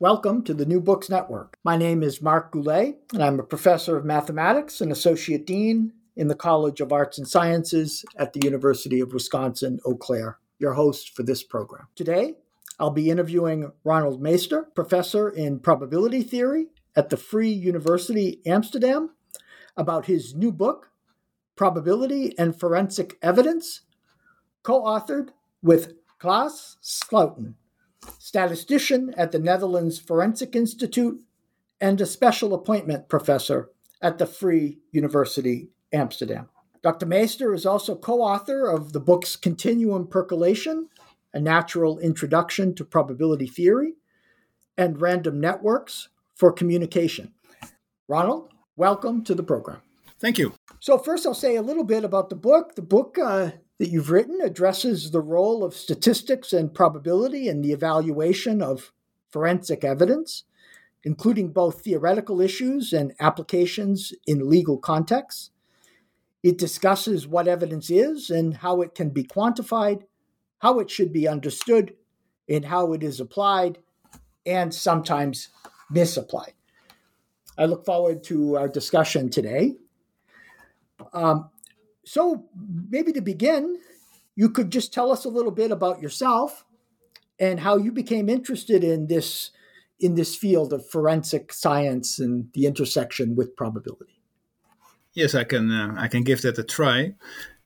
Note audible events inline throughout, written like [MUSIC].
Welcome to the New Books Network. My name is Mark Goulet, and I'm a professor of mathematics and associate dean in the College of Arts and Sciences at the University of Wisconsin Eau Claire, your host for this program. Today, I'll be interviewing Ronald Meester, professor in probability theory at the Free University Amsterdam, about his new book, Probability and Forensic Evidence, co authored with Klaas Slooten statistician at the Netherlands Forensic Institute, and a special appointment professor at the Free University Amsterdam. Dr. Meester is also co author of the books Continuum Percolation, A Natural Introduction to Probability Theory, and Random Networks for Communication. Ronald, welcome to the program. Thank you. So, first, I'll say a little bit about the book. The book uh, that you've written addresses the role of statistics and probability in the evaluation of forensic evidence, including both theoretical issues and applications in legal contexts. It discusses what evidence is and how it can be quantified, how it should be understood, and how it is applied and sometimes misapplied. I look forward to our discussion today. Um, so maybe to begin, you could just tell us a little bit about yourself and how you became interested in this in this field of forensic science and the intersection with probability. Yes, I can. Uh, I can give that a try.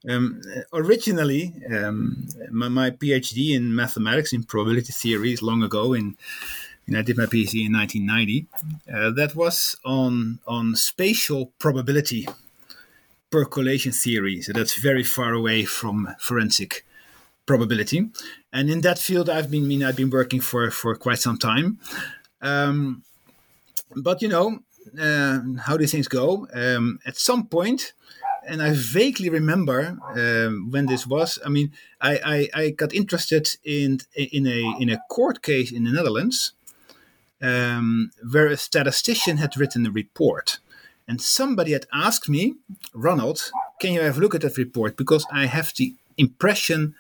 Um, originally, um, my, my, PhD in mathematics in probability theories long ago in, I did my PhD in 1990. Uh, that was on on spatial probability percolation theory. So that's very far away from forensic probability. And in that field, I've been I mean, I've been working for for quite some time. Um, but you know uh, how these things go. Um, at some point, and I vaguely remember um, when this was. I mean, I, I, I, got interested in in a in a court case in the Netherlands um, where a statistician had written a report and somebody had asked me, Ronald, can you have a look at that report? Because I have the impression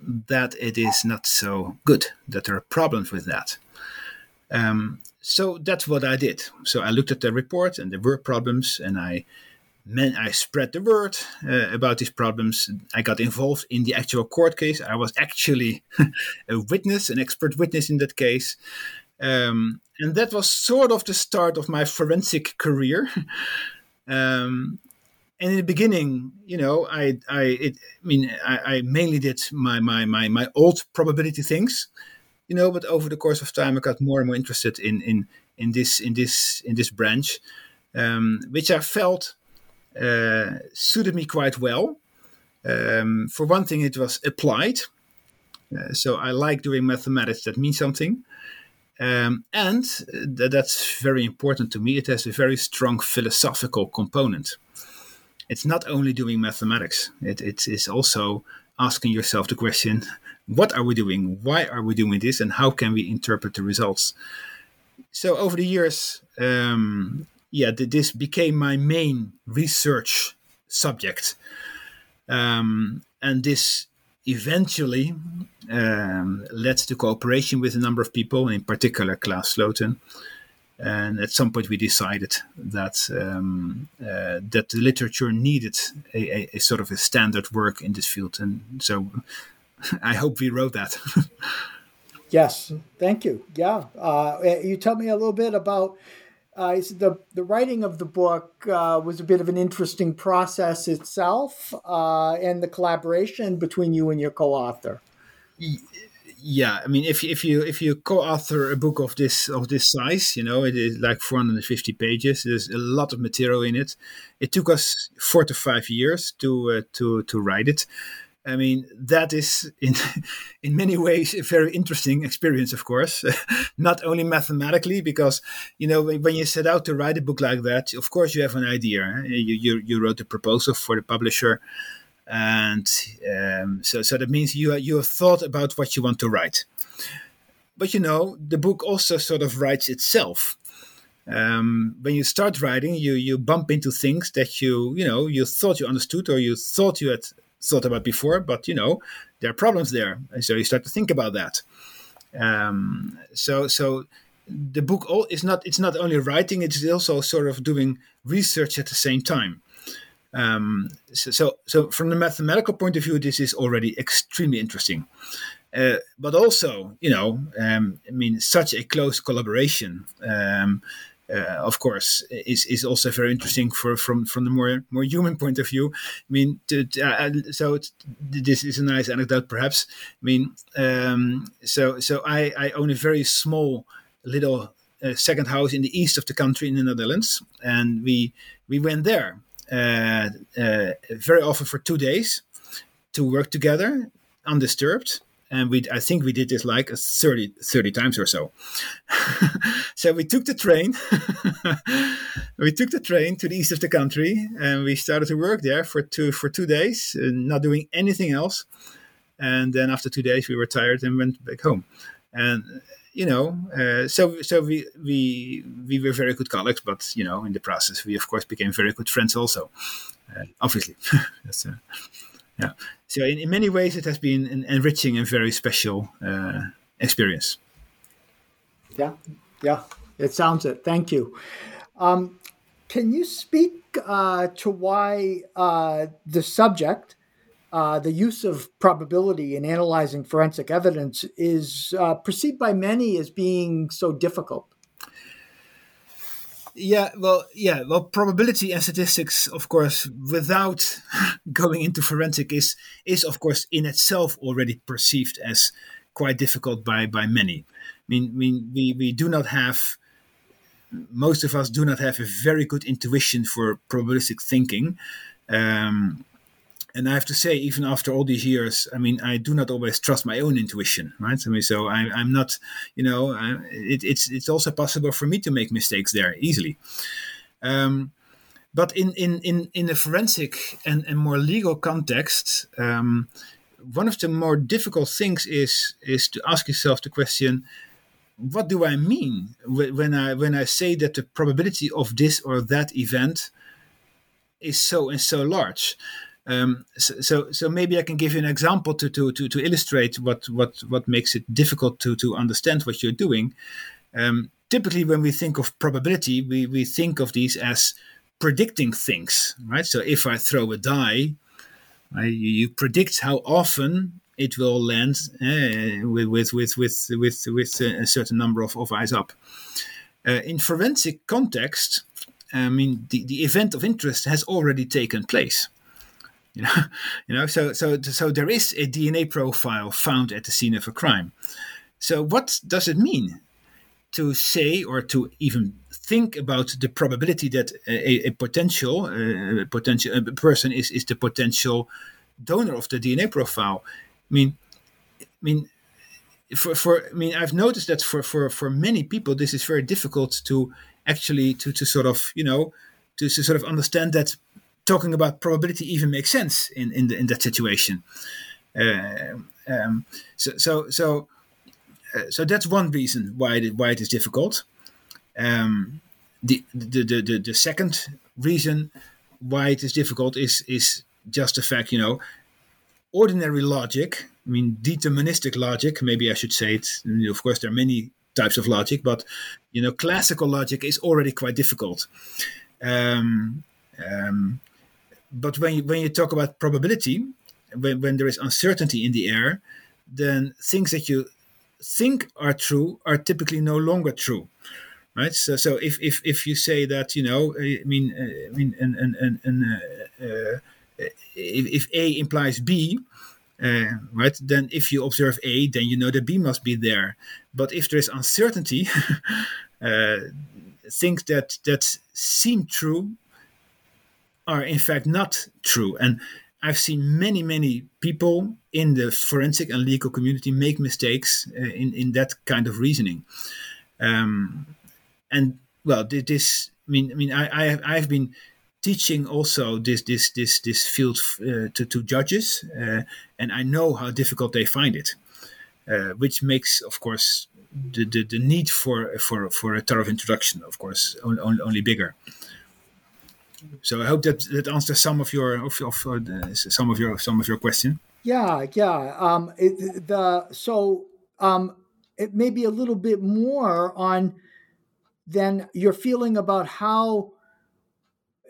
that it is not so good, that there are problems with that. Um, so that's what I did. So I looked at the report and there were problems, and I man, I spread the word uh, about these problems. I got involved in the actual court case. I was actually [LAUGHS] a witness, an expert witness in that case. Um, and that was sort of the start of my forensic career. [LAUGHS] um, and in the beginning, you know, I, I, it, I mean, I, I, mainly did my, my, my, my old probability things, you know, but over the course of time, I got more and more interested in, in, in this, in this, in this branch, um, which I felt uh, suited me quite well. Um, for one thing, it was applied. Uh, so I like doing mathematics that means something. Um, and th- that's very important to me. It has a very strong philosophical component. It's not only doing mathematics, it, it is also asking yourself the question what are we doing? Why are we doing this? And how can we interpret the results? So, over the years, um, yeah, th- this became my main research subject. Um, and this eventually um, led to cooperation with a number of people, in particular Klaas Slooten. And at some point, we decided that um, uh, that the literature needed a, a, a, sort of a standard work in this field, and so [LAUGHS] I hope we wrote that. [LAUGHS] Yes, thank you. Yeah, uh, you tell me a little bit about uh, the the writing of the book uh, was a bit of an interesting process itself, uh, and the collaboration between you and your co-author. Yeah, I mean, if if you if you co-author a book of this of this size, you know, it is like 450 pages. There's a lot of material in it. It took us four to five years to uh, to to write it. I mean, that is in [LAUGHS] in many ways a very interesting experience, of course. [LAUGHS] Not only mathematically, because you know when you set out to write a book like that, of course you have an idea. You you, you wrote the proposal for the publisher, and um, so so that means you you have thought about what you want to write. But you know, the book also sort of writes itself. Um, when you start writing, you you bump into things that you you know you thought you understood or you thought you had thought about before, but you know there are problems there, and so you start to think about that. Um, so so the book is not it's not only writing; it's also sort of doing research at the same time. Um, so, so, so from the mathematical point of view, this is already extremely interesting. Uh, but also, you know, um, I mean, such a close collaboration um, of course, is is also very interesting for from from the more more human point of view. I mean, to, to, uh, so this is a nice anecdote, perhaps. I mean, um, so so I I own a very small little uh, second house in the east of the country in the Netherlands, and we we went there uh, uh, very often for two days to work together undisturbed and we I think we did this like 30, 30 times or so. [LAUGHS] so we took the train. [LAUGHS] we took the train to the east of the country, and we started to work there for two for two days, uh, not doing anything else. And then after two days, we were tired and went back home. And you know, uh, so so we we we were very good colleagues, but you know, in the process, we of course became very good friends also. Uh, obviously. [LAUGHS] Uh, yeah. So in, in many ways, it has been an enriching and very special uh, experience. Yeah, yeah, it sounds it. Thank you. Um, can you speak uh, to why uh, the subject, uh, the use of probability in analyzing forensic evidence, is uh, perceived by many as being so difficult? Yeah, well, yeah, well, probability and statistics, of course, without [LAUGHS] going into forensic, is is of course in itself already perceived as quite difficult by by many. I mean, we we, we do not have most of us do not have a very good intuition for probabilistic thinking. Um, and I have to say, even after all these years, I mean, I do not always trust my own intuition, right? I mean, so I, am not, you know, I, it, it's it's also possible for me to make mistakes there easily. Um, but in in in in a forensic and, and more legal context, um, one of the more difficult things is is to ask yourself the question: What do I mean when I when I say that the probability of this or that event is so and so large? Um, so, so maybe I can give you an example to, to, to, to illustrate what, what, what makes it difficult to, to understand what you're doing. Um, typically, when we think of probability, we, we think of these as predicting things, right? So if I throw a die, you, you predict how often it will land uh, with, with, with, with, with, with a certain number of, of eyes up. Uh, in forensic context, I mean, the, the event of interest has already taken place. You know, [LAUGHS] you know. So, so, so there is a DNA profile found at the scene of a crime. So, what does it mean to say or to even think about the probability that a, a potential uh, potential a person is is the potential donor of the DNA profile? I mean, I mean, for, for I mean, I've noticed that for, for, for many people, this is very difficult to actually to, to sort of you know to, to sort of understand that talking about probability even makes sense in in, the, in that situation. Uh, um, so so so uh, so that's one reason why it, why it is difficult. Um, the, the, the the the second reason why it is difficult is is just the fact you know ordinary logic. I mean deterministic logic. Maybe I should say it. Of course, there are many types of logic, but you know classical logic is already quite difficult. Um, um, but when you, when you talk about probability, when, when there is uncertainty in the air, then things that you think are true are typically no longer true right? So so if if, if you say that you know i mean uh, i mean and and and, uh, uh, if, if a implies b uh, right then if you observe a then you know that b must be there. But if there is uncertainty [LAUGHS] uh, things that that seem true are in fact not true and I've seen many, many people in the forensic and legal community make mistakes uh, in, in that kind of reasoning. Um, and well, this, I mean, I mean, I, I I've been teaching also this this this this field uh, to to judges, uh, and I know how difficult they find it, uh, which makes, of course, the, the, the need for for for a thorough introduction, of course, only, only bigger. So I hope that that answers some of your of, of uh, some of your some of your question. Yeah, yeah. Um, it, the so um, it may be a little bit more on than your feeling about how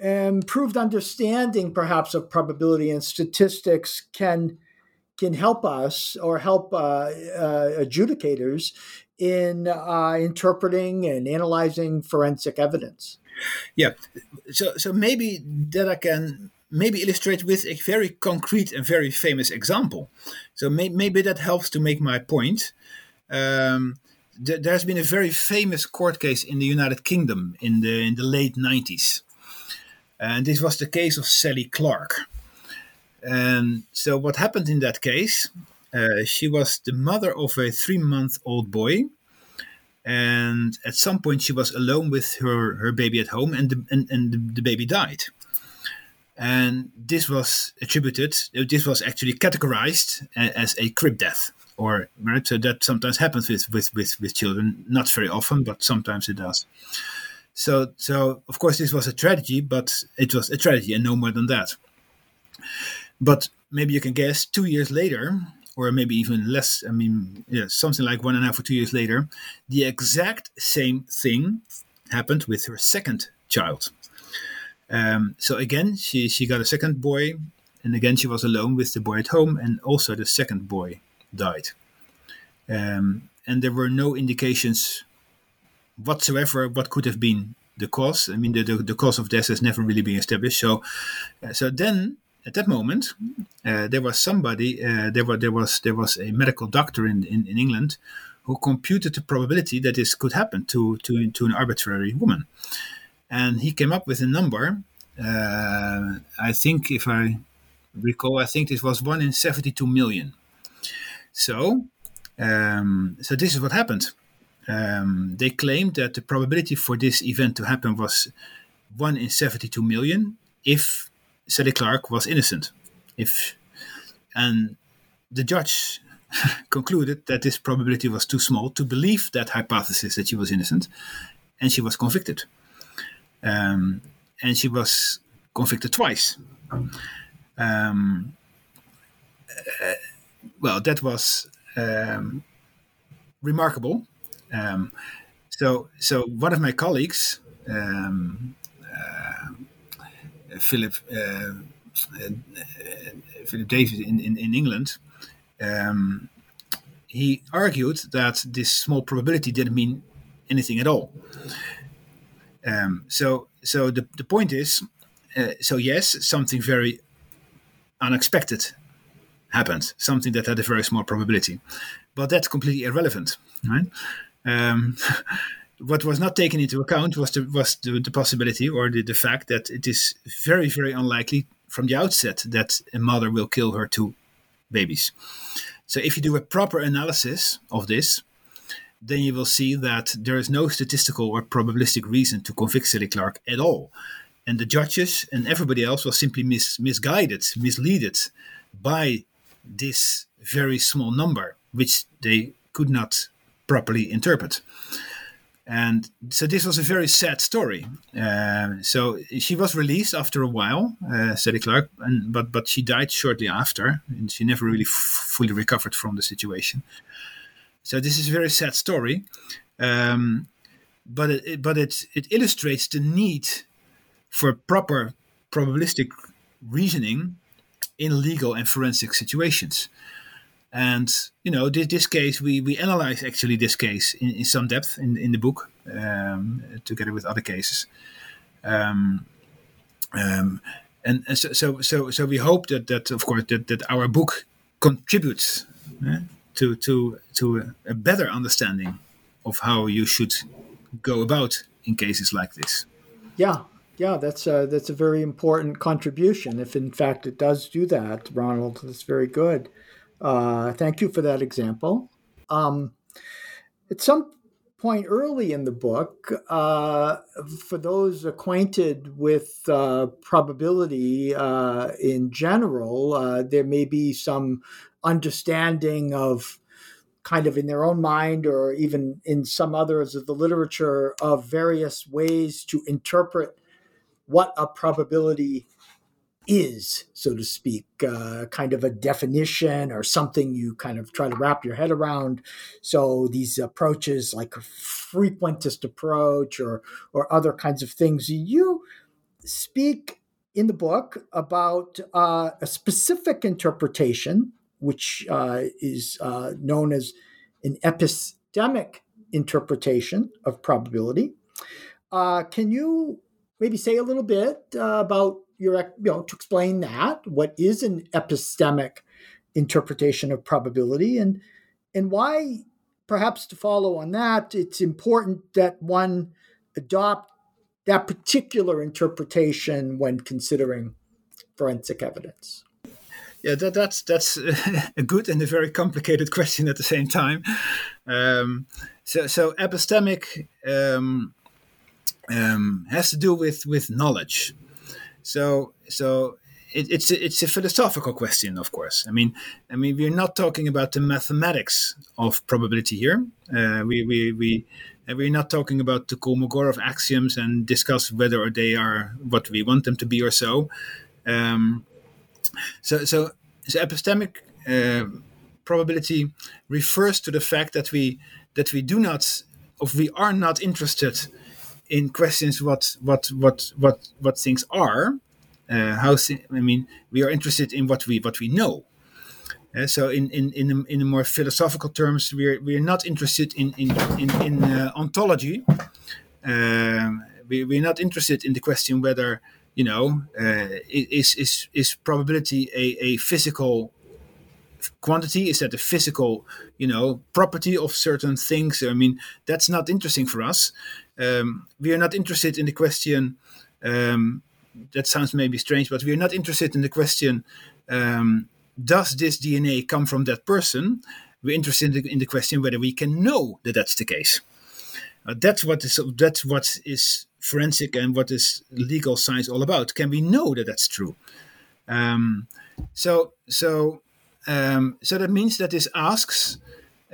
improved understanding, perhaps, of probability and statistics can can help us or help uh, uh, adjudicators in uh, interpreting and analyzing forensic evidence. Yeah, so so maybe that I can maybe illustrate with a very concrete and very famous example. So may, maybe that helps to make my point. Um, th- there's been a very famous court case in the United Kingdom in the in the late 90s, and this was the case of Sally Clark. And so what happened in that case? Uh, she was the mother of a three-month-old boy and at some point she was alone with her, her baby at home and the, and, and the, baby died. And this was attributed this was actually categorized as a crib death or right so that sometimes happens with, with with with children not very often but sometimes it does. So so of course this was a tragedy but it was a tragedy and no more than that. But maybe you can guess two years later or maybe even less. I mean, yeah, something like one and a half or two years later, the exact same thing happened with her second child. Um, so again, she she got a second boy, and again she was alone with the boy at home, and also the second boy died. Um, and there were no indications whatsoever what could have been the cause. I mean, the, the, the cause of death has never really been established. So, uh, so then at that moment, uh, there was somebody, uh, there, was, there, was, there was a medical doctor in, in, in, England who computed the probability that this could happen to, to, to an arbitrary woman. And he came up with a number. Uh, I think, if I recall, I think this was 1 in 72 million. So, um, so this is what happened. Um, they claimed that the probability for this event to happen was 1 in 72 million if Sally Clark was innocent. If and the judge [LAUGHS] concluded that this probability was too small to believe that hypothesis that she was innocent, and she was convicted. Um, and she was convicted twice. Um, uh, well, that was um, remarkable. Um, so, so one of my colleagues, um, Philip uh, Philip Dawid in, in, in England, um, he argued that this small probability didn't mean anything at all. Um, so so the, the point is, uh, so yes, something very unexpected happened, something that had a very small probability, but that's completely irrelevant, right? Um, [LAUGHS] what was not taken into account was the was the, the possibility or the, the fact that it is very very unlikely from the outset that a mother will kill her two babies. So if you do a proper analysis of this, then you will see that there is no statistical or probabilistic reason to convict Sally Clark at all. And the judges and everybody else was simply mis- misguided, misleaded by this very small number, which they could not properly interpret. And so this was a very sad story. Uh, so she was released after a while, uh, Sally Clark, and, but but she died shortly after, and she never really f- fully recovered from the situation. So this is a very sad story, um, but it, but it it illustrates the need for proper probabilistic reasoning in legal and forensic situations. And you know, this, this case we we analyze actually this case in, in some depth in in the book um, together with other cases. Um, um, and, so, so so so we hope that that of course that, that our book contributes uh, to to to a, a better understanding of how you should go about in cases like this. Yeah, yeah, that's a, that's a very important contribution. If in fact it does do that, Ronald, that's very good. Uh, thank you for that example. Um, at some point early in the book, uh, for those acquainted with uh, probability uh, in general, uh, there may be some understanding of kind of in their own mind or even in some others of the literature of various ways to interpret what a probability is, so to speak, uh, kind of a definition or something you kind of try to wrap your head around. So these approaches, like a frequentist approach or or other kinds of things, you speak in the book about uh, a specific interpretation, which uh, is uh, known as an epistemic interpretation of probability. Uh, can you maybe say a little bit uh, about your, you know, to explain that. What is an epistemic interpretation of probability, and and why, perhaps to follow on that, it's important that one adopt that particular interpretation when considering forensic evidence. Yeah, that, that's that's a good and a very complicated question at the same time. Um, so, so epistemic um, um, has to do with with knowledge. So so it, it's a, it's a philosophical question, of course. I mean, I mean, we're not talking about the mathematics of probability here. Uh, we we we. we're not talking about the Kolmogorov axioms and discuss whether or they are what we want them to be or so. Um, so, so, so epistemic uh, probability refers to the fact that we that we do not, or we are not interested in questions what what what what what things are. Uh, how I mean, we are interested in what we what we know. Uh, so in in in, in more philosophical terms, we're we're not interested in in in, in uh, ontology. Um, we, we're not interested in the question whether you know uh, is is is probability a, a physical quantity is that a physical you know property of certain things i mean that's not interesting for us um, we are not interested in the question. Um, that sounds maybe strange, but we are not interested in the question: um, Does this DNA come from that person? We're interested in the, in the, question whether we can know that that's the case. Uh, that's what is that's what is forensic and what is legal science all about. Can we know that that's true? Um, so so um, so that means that this asks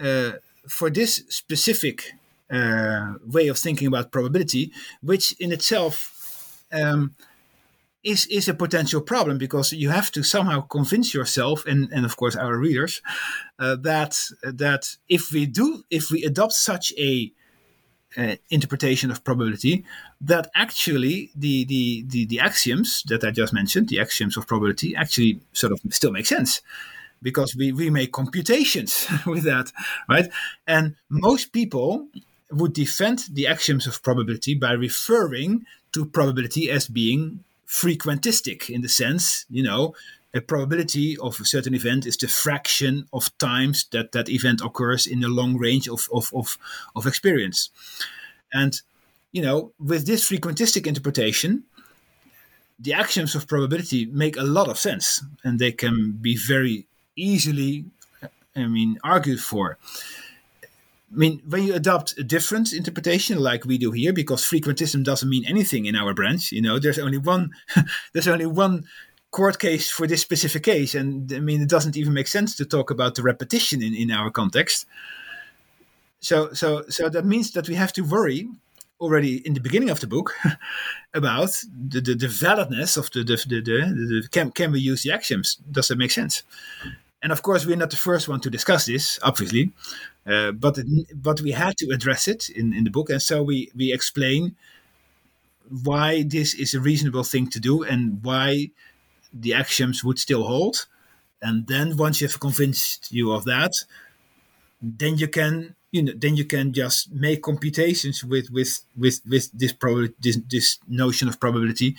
uh, for this specific uh, way of thinking about probability, which in itself um, is is a potential problem because you have to somehow convince yourself and and of course our readers uh, that that if we do if we adopt such a uh, interpretation of probability that actually the, the, the the axioms that I just mentioned, the axioms of probability, actually sort of still make sense because we, we make computations [LAUGHS] with that, right? And most people would defend the axioms of probability by referring to probability as being frequentistic in the sense, you know, a probability of a certain event is the fraction of times that that event occurs in a long range of, of, of, of experience. And, you know, with this frequentistic interpretation, the axioms of probability make a lot of sense and they can be very easily, I mean, argued for. I mean, when you adopt a different interpretation like we do here, because frequentism doesn't mean anything in our branch, you know, there's only one, [LAUGHS] there's only one court case for this specific case, and I mean, it doesn't even make sense to talk about the repetition in, in our context. So, so, so that means that we have to worry already in the beginning of the book [LAUGHS] about the, the, the validness of the, the, the, the, the can, can we use the axioms? Does that make sense? And of course, we're not the first one to discuss this, obviously. Uh, but it, but we had to address it in, in the book, and so we we explain why this is a reasonable thing to do and why the axioms would still hold, and then once you have convinced you of that, then you can you know then you can just make computations with with with with this probability this, this notion of probability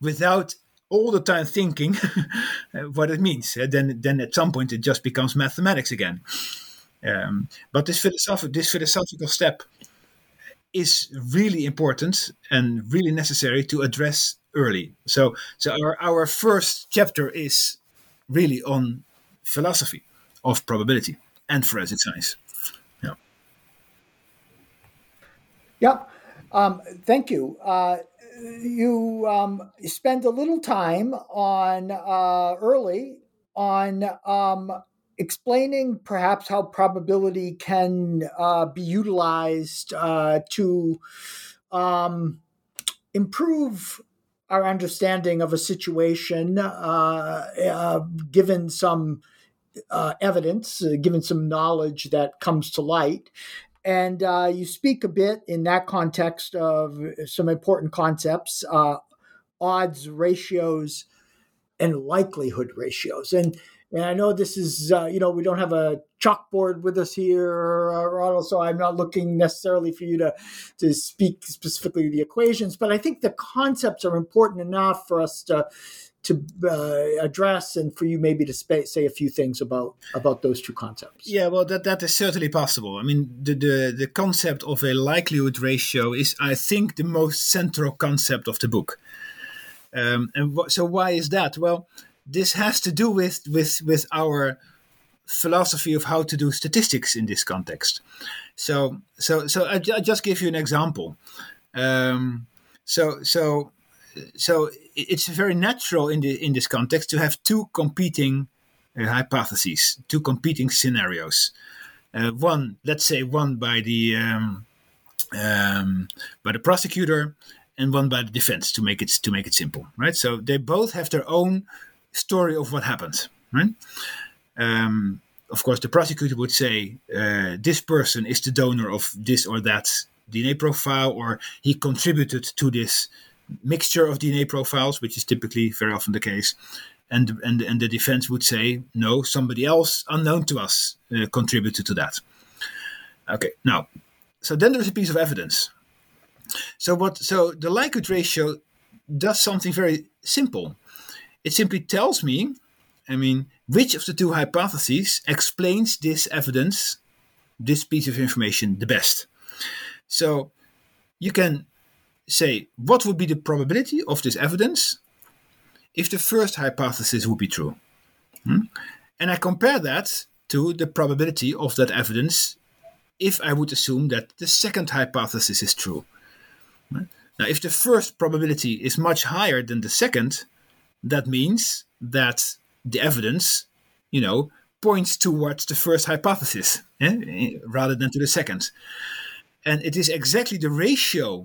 without all the time thinking [LAUGHS] what it means. Uh, then then at some point it just becomes mathematics again. Um, but this philosophical this philosophical step is really important and really necessary to address early. So so our our first chapter is really on philosophy of probability and forensic science. Yeah. Yeah. Um, thank you. Uh, you um, spend a little time on uh, early on um, explaining perhaps how probability can uh, be utilized uh, to um, improve our understanding of a situation, uh, uh, given some uh, evidence, given some knowledge that comes to light. And uh, you speak a bit in that context of some important concepts uh, odds ratios and likelihood ratios. And and I know this is, uh, you know, we don't have a chalkboard with us here, uh, Ronald, so I'm not looking necessarily for you to, to speak specifically the equations, but I think the concepts are important enough for us to to uh, address and for you maybe to sp- say a few things about about those two concepts yeah well that that is certainly possible i mean the, the the concept of a likelihood ratio is i think the most central concept of the book um, and so why is that well this has to do with with with our philosophy of how to do statistics in this context. So so so I, I just give you an example. Um, so so so it's very natural in the in this context to have two competing uh, hypotheses, two competing scenarios. Uh, one, let's say, one by the um, um, by the prosecutor, and one by the defense to make it to make it simple, right? So they both have their own story of what happened, right? Um, of course, the prosecutor would say uh, this person is the donor of this or that DNA profile, or he contributed to this mixture of DNA profiles, which is typically very often the case. And, and, and the defense would say, no, somebody else unknown to us uh, contributed to that. Okay, now, so then there's a piece of evidence. So what? So the likelihood ratio does something very simple. It simply tells me, I mean, which of the two hypotheses explains this evidence, this piece of information the best. So you can say what would be the probability of this evidence if the first hypothesis would be true. Hmm? And I compare that to the probability of that evidence if I would assume that the second hypothesis is true. Now, if the first probability is much higher than the second, that means that the evidence, you know, points towards the first hypothesis eh, rather than to the second. And it is exactly the ratio, eh,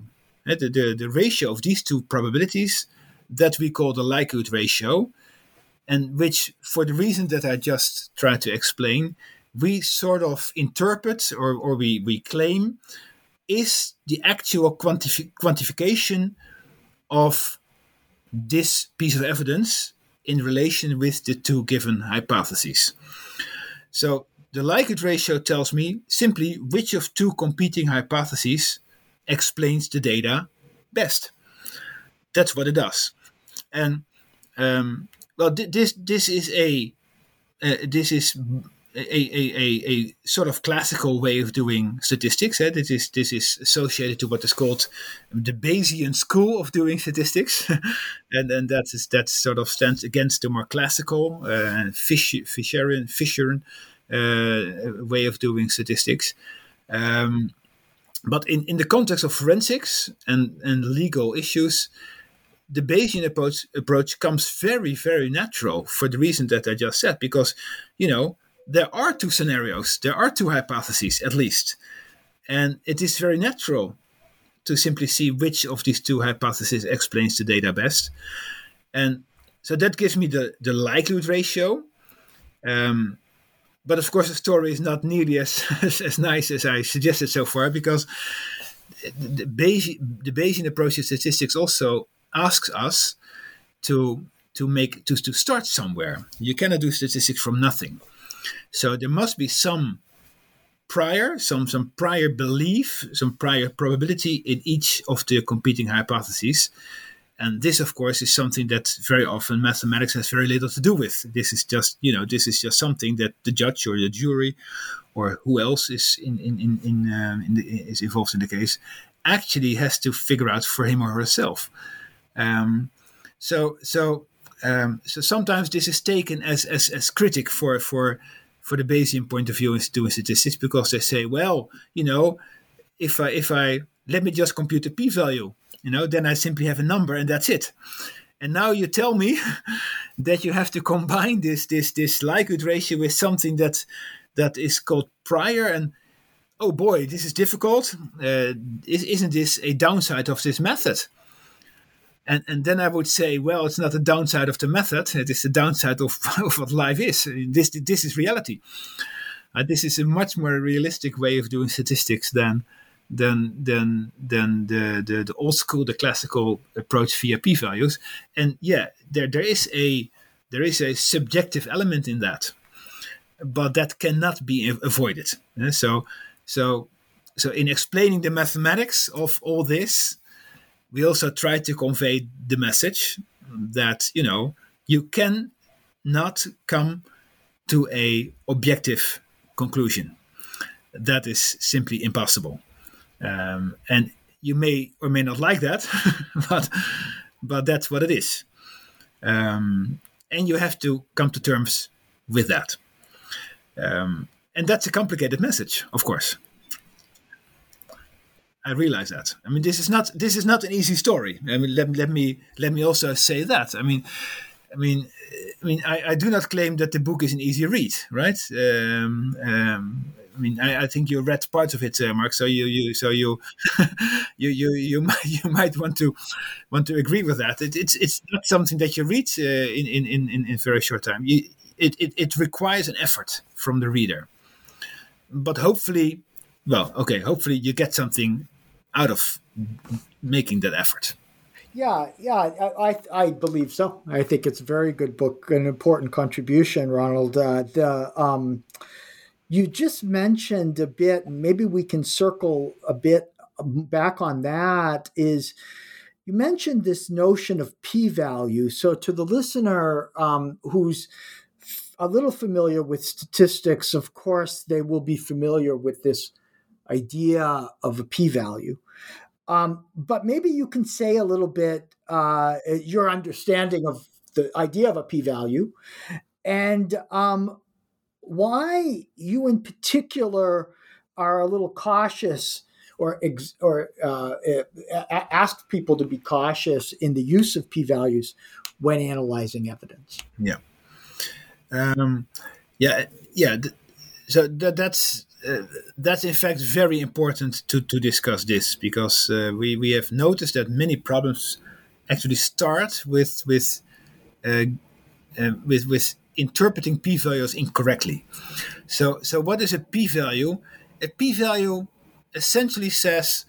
Eh, the, the, the ratio of these two probabilities that we call the likelihood ratio, and which, for the reason that I just tried to explain, we sort of interpret or, or we, we claim is the actual quantifi- quantification of this piece of evidence in relation with the two given hypotheses. So the likelihood ratio tells me simply which of two competing hypotheses explains the data best. That's what it does. And um, well, th- this this is a uh, this is a, a, a, a, sort of classical way of doing statistics. Eh? This is this is associated to what is called the Bayesian school of doing statistics, [LAUGHS] and and that is that sort of stands against the more classical uh, Fisherian Fisherian uh, way of doing statistics. Um, but in, in the context of forensics and, and legal issues, the Bayesian approach approach comes very very natural for the reason that I just said because you know there are two scenarios, there are two hypotheses at least. And it is very natural to simply see which of these two hypotheses explains the data best. And so that gives me the, the likelihood ratio. Um, but of course, the story is not nearly as, [LAUGHS] as, as nice as I suggested so far because the Bayesian, the Bayesian approach to statistics also asks us to to make to, to start somewhere. You cannot do statistics from nothing. So there must be some prior, some some prior belief, some prior probability in each of the competing hypotheses. And this, of course, is something that very often mathematics has very little to do with. This is just, you know, this is just something that the judge or the jury, or who else is in in in, in, um, in the, is involved in the case, actually has to figure out for him or herself. Um, so so um, so sometimes this is taken as as, as critic for for for the Bayesian point of view in doing statistics because they say, well, you know, if I if I let me just compute the p-value, you know, then I simply have a number and that's it. And now you tell me [LAUGHS] that you have to combine this this this likelihood ratio with something that that is called prior and oh boy, this is difficult. Uh, isn't this a downside of this method? And, and then I would say, well, it's not the downside of the method; it is the downside of, [LAUGHS] of what life is. This this is reality. Uh, this is a much more realistic way of doing statistics than than than than the, the, the old school, the classical approach via p-values. And yeah, there there is a there is a subjective element in that, but that cannot be avoided. So so so in explaining the mathematics of all this, we also try to convey the message that you know you can not come to a objective conclusion that is simply impossible um, and you may or may not like that [LAUGHS] but but that's what it is um, and you have to come to terms with that um, and that's a complicated message of course I realize that. I mean, this is not this is not an easy story. I mean, let, let me let me also say that. I mean, I mean, I mean, I, I do not claim that the book is an easy read, right? Um, um, I mean, I, I, think you read parts of it, uh, Mark. So you, you, so you, [LAUGHS] you, you, you [LAUGHS] might, you might want to, want to agree with that. It, it's, it's not something that you read uh, in, in, in, in very short time. You, it, it, it requires an effort from the reader, but hopefully, well, okay, hopefully you get something out of making that effort. Yeah, yeah, I, I, believe so. I think it's a very good book, an important contribution, Ronald. Uh, the um, you just mentioned a bit, maybe we can circle a bit back on that. Is you mentioned this notion of p-value. So to the listener um, who's a little familiar with statistics, of course, they will be familiar with this idea of a p-value. Um, but maybe you can say a little bit uh, your understanding of the idea of a p-value and um, why you in particular are a little cautious or ex- or uh, ask people to be cautious in the use of p-values when analyzing evidence. Yeah. Um, yeah, yeah. So that, that's uh, that's in fact very important to, to discuss this because uh, we, we have noticed that many problems actually start with with uh, uh with with interpreting p-values incorrectly. So so what is a p-value? A p-value essentially says,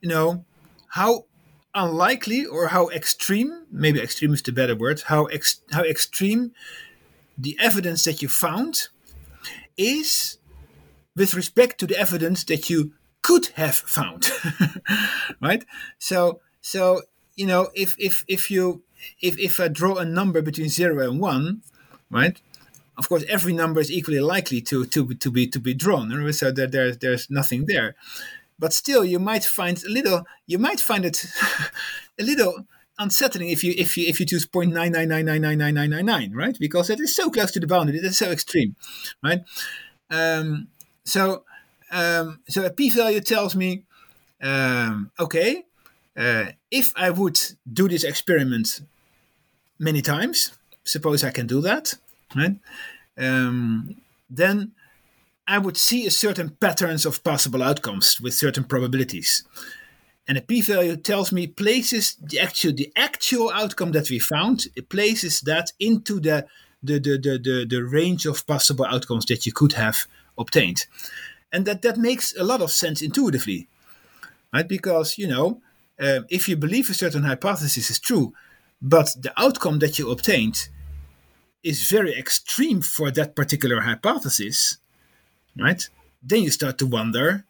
you know, how unlikely or how extreme, maybe extreme is the better word, how ex, how extreme the evidence that you found is with respect to the evidence that you could have found [LAUGHS] right so so you know if if if you if if i draw a number between 0 and 1 right? Of course every number is equally likely to to to be to be drawn so that there's there's nothing there. But still you might find a little you might find it [LAUGHS] a little unsettling if you if you if you choose 0.999999999 right? Because it is so close to the boundary it is so extreme right? Um, so um, so a p-value tells me, um, okay, uh, if I would do this experiment many times, suppose I can do that, right? Um, then I would see a certain patterns of possible outcomes with certain probabilities. And a p-value tells me places the actual the actual outcome that we found, it places that into the the, the, the, the, the range of possible outcomes that you could have obtained. And that, that makes a lot of sense intuitively, right? Because, you know, uh, if you believe a certain hypothesis is true, but the outcome that you obtained is very extreme for that particular hypothesis, right? Then you start to wonder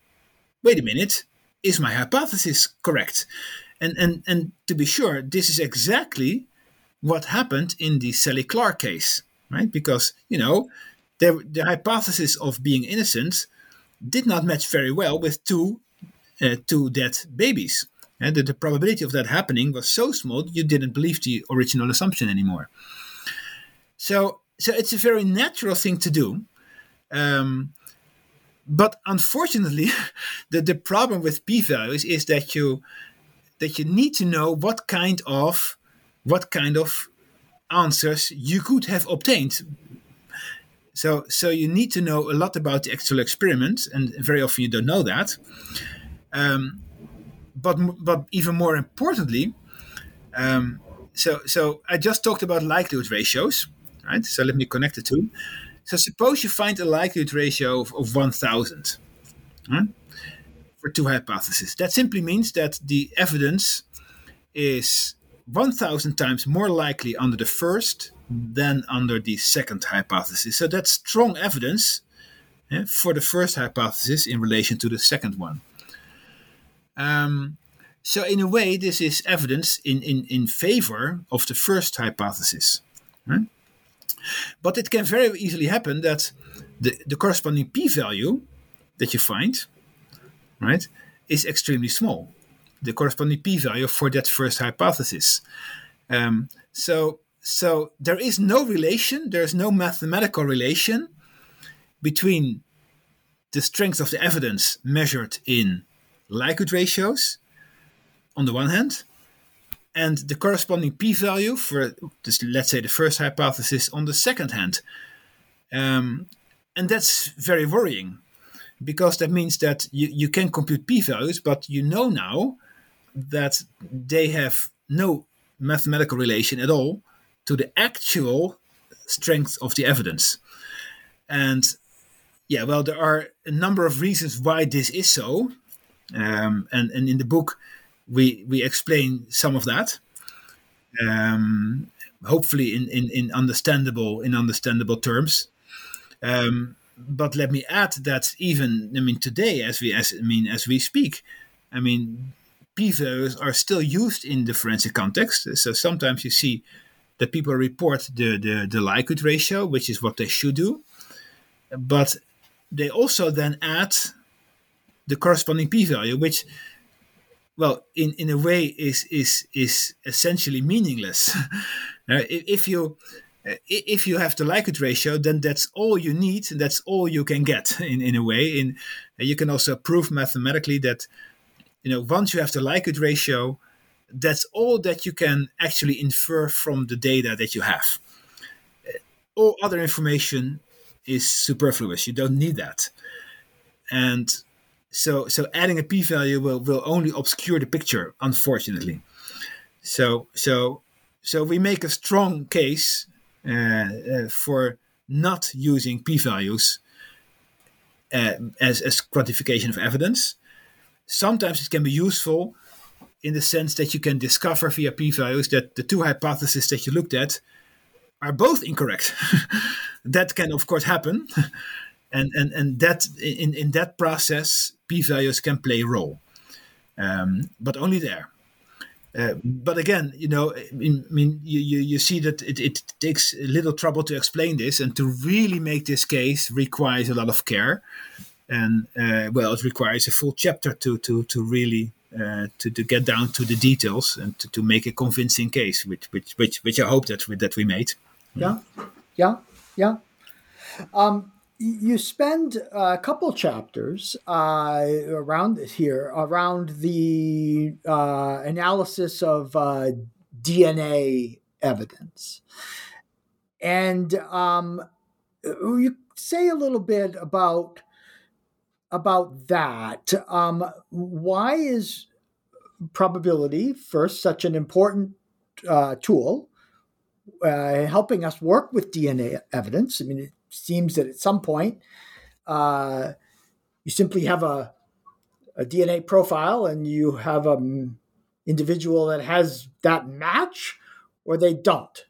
wait a minute, is my hypothesis correct? And, and, and to be sure, this is exactly what happened in the Sally Clark case, right? Because, you know, the, the hypothesis of being innocent did not match very well with two, uh, two dead babies. And the, the probability of that happening was so small you didn't believe the original assumption anymore. So, so it's a very natural thing to do. Um, but unfortunately, [LAUGHS] the, the problem with p-values is that you that you need to know what kind of what kind of answers you could have obtained. So, so you need to know a lot about the actual experiment, and very often you don't know that. Um, but but even more importantly, um, so so I just talked about likelihood ratios, right? So let me connect the two. So suppose you find a likelihood ratio of, of 1,000 huh, for two hypotheses. That simply means that the evidence is 1,000 times more likely under the first than under the second hypothesis. So that's strong evidence yeah, for the first hypothesis in relation to the second one. Um, so in a way, this is evidence in, in, in favor of the first hypothesis. Right? But it can very easily happen that the, the corresponding p-value that you find, right, is extremely small. The corresponding p-value for that first hypothesis. Um, so, so there is no relation. There is no mathematical relation between the strength of the evidence measured in likelihood ratios on the one hand and the corresponding p-value for this, let's say the first hypothesis on the second hand. Um, and that's very worrying because that means that you, you can compute p-values but you know now that they have no mathematical relation at all to the actual strength of the evidence. And yeah well there are a number of reasons why this is so. Um, and, and in the book we we explain some of that. Um, hopefully in, in, in understandable in understandable terms. Um, but let me add that even I mean today, as we as I mean as we speak, I mean p-values are still used in the forensic context. So sometimes you see that people report the, the, the likelihood ratio, which is what they should do. But they also then add the corresponding p-value, which well, in, in a way, is is is essentially meaningless. [LAUGHS] if you if you have the likelihood ratio, then that's all you need. That's all you can get [LAUGHS] in, in a way. In you can also prove mathematically that you know once you have the likelihood ratio, that's all that you can actually infer from the data that you have. All other information is superfluous. You don't need that. And so so adding a p-value will, will only obscure the picture, unfortunately. So so so we make a strong case uh, uh, for not using p-values uh, as as quantification of evidence. Sometimes it can be useful in the sense that you can discover via p-values that the two hypotheses that you looked at are both incorrect. [LAUGHS] that can of course happen. [LAUGHS] and and and that in in that process p-values can play a role. Um, but only there. Uh, but again, you know, I mean, you, you, you see that it, it takes a little trouble to explain this, and to really make this case requires a lot of care, and uh, well, it requires a full chapter to to to really uh, to, to get down to the details and to, to make a convincing case, which which which which I hope that we, that we made. Yeah, yeah, yeah. Um, you spend a couple chapters uh, around here around the uh, analysis of uh, DNA evidence, and um, you say a little bit about about that. Um, why is probability first such an important uh, tool? Uh, helping us work with DNA evidence. I mean, seems that at some point uh, you simply have a, a DNA profile and you have an individual that has that match, or they don't.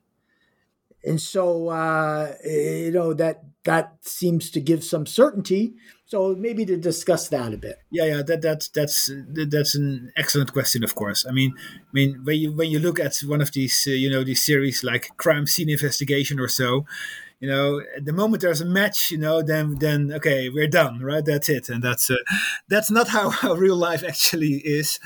And so, uh, you know, that that seems to give some certainty. So maybe to discuss that a bit. Yeah, yeah, that that's that's that's an excellent question. Of course, I mean, I mean, when you when you look at one of these, uh, you know, these series like crime scene investigation or so, you know, the moment there's a match, you know, then then okay, we're done, right? That's it, and that's uh, that's not how, how real life actually is.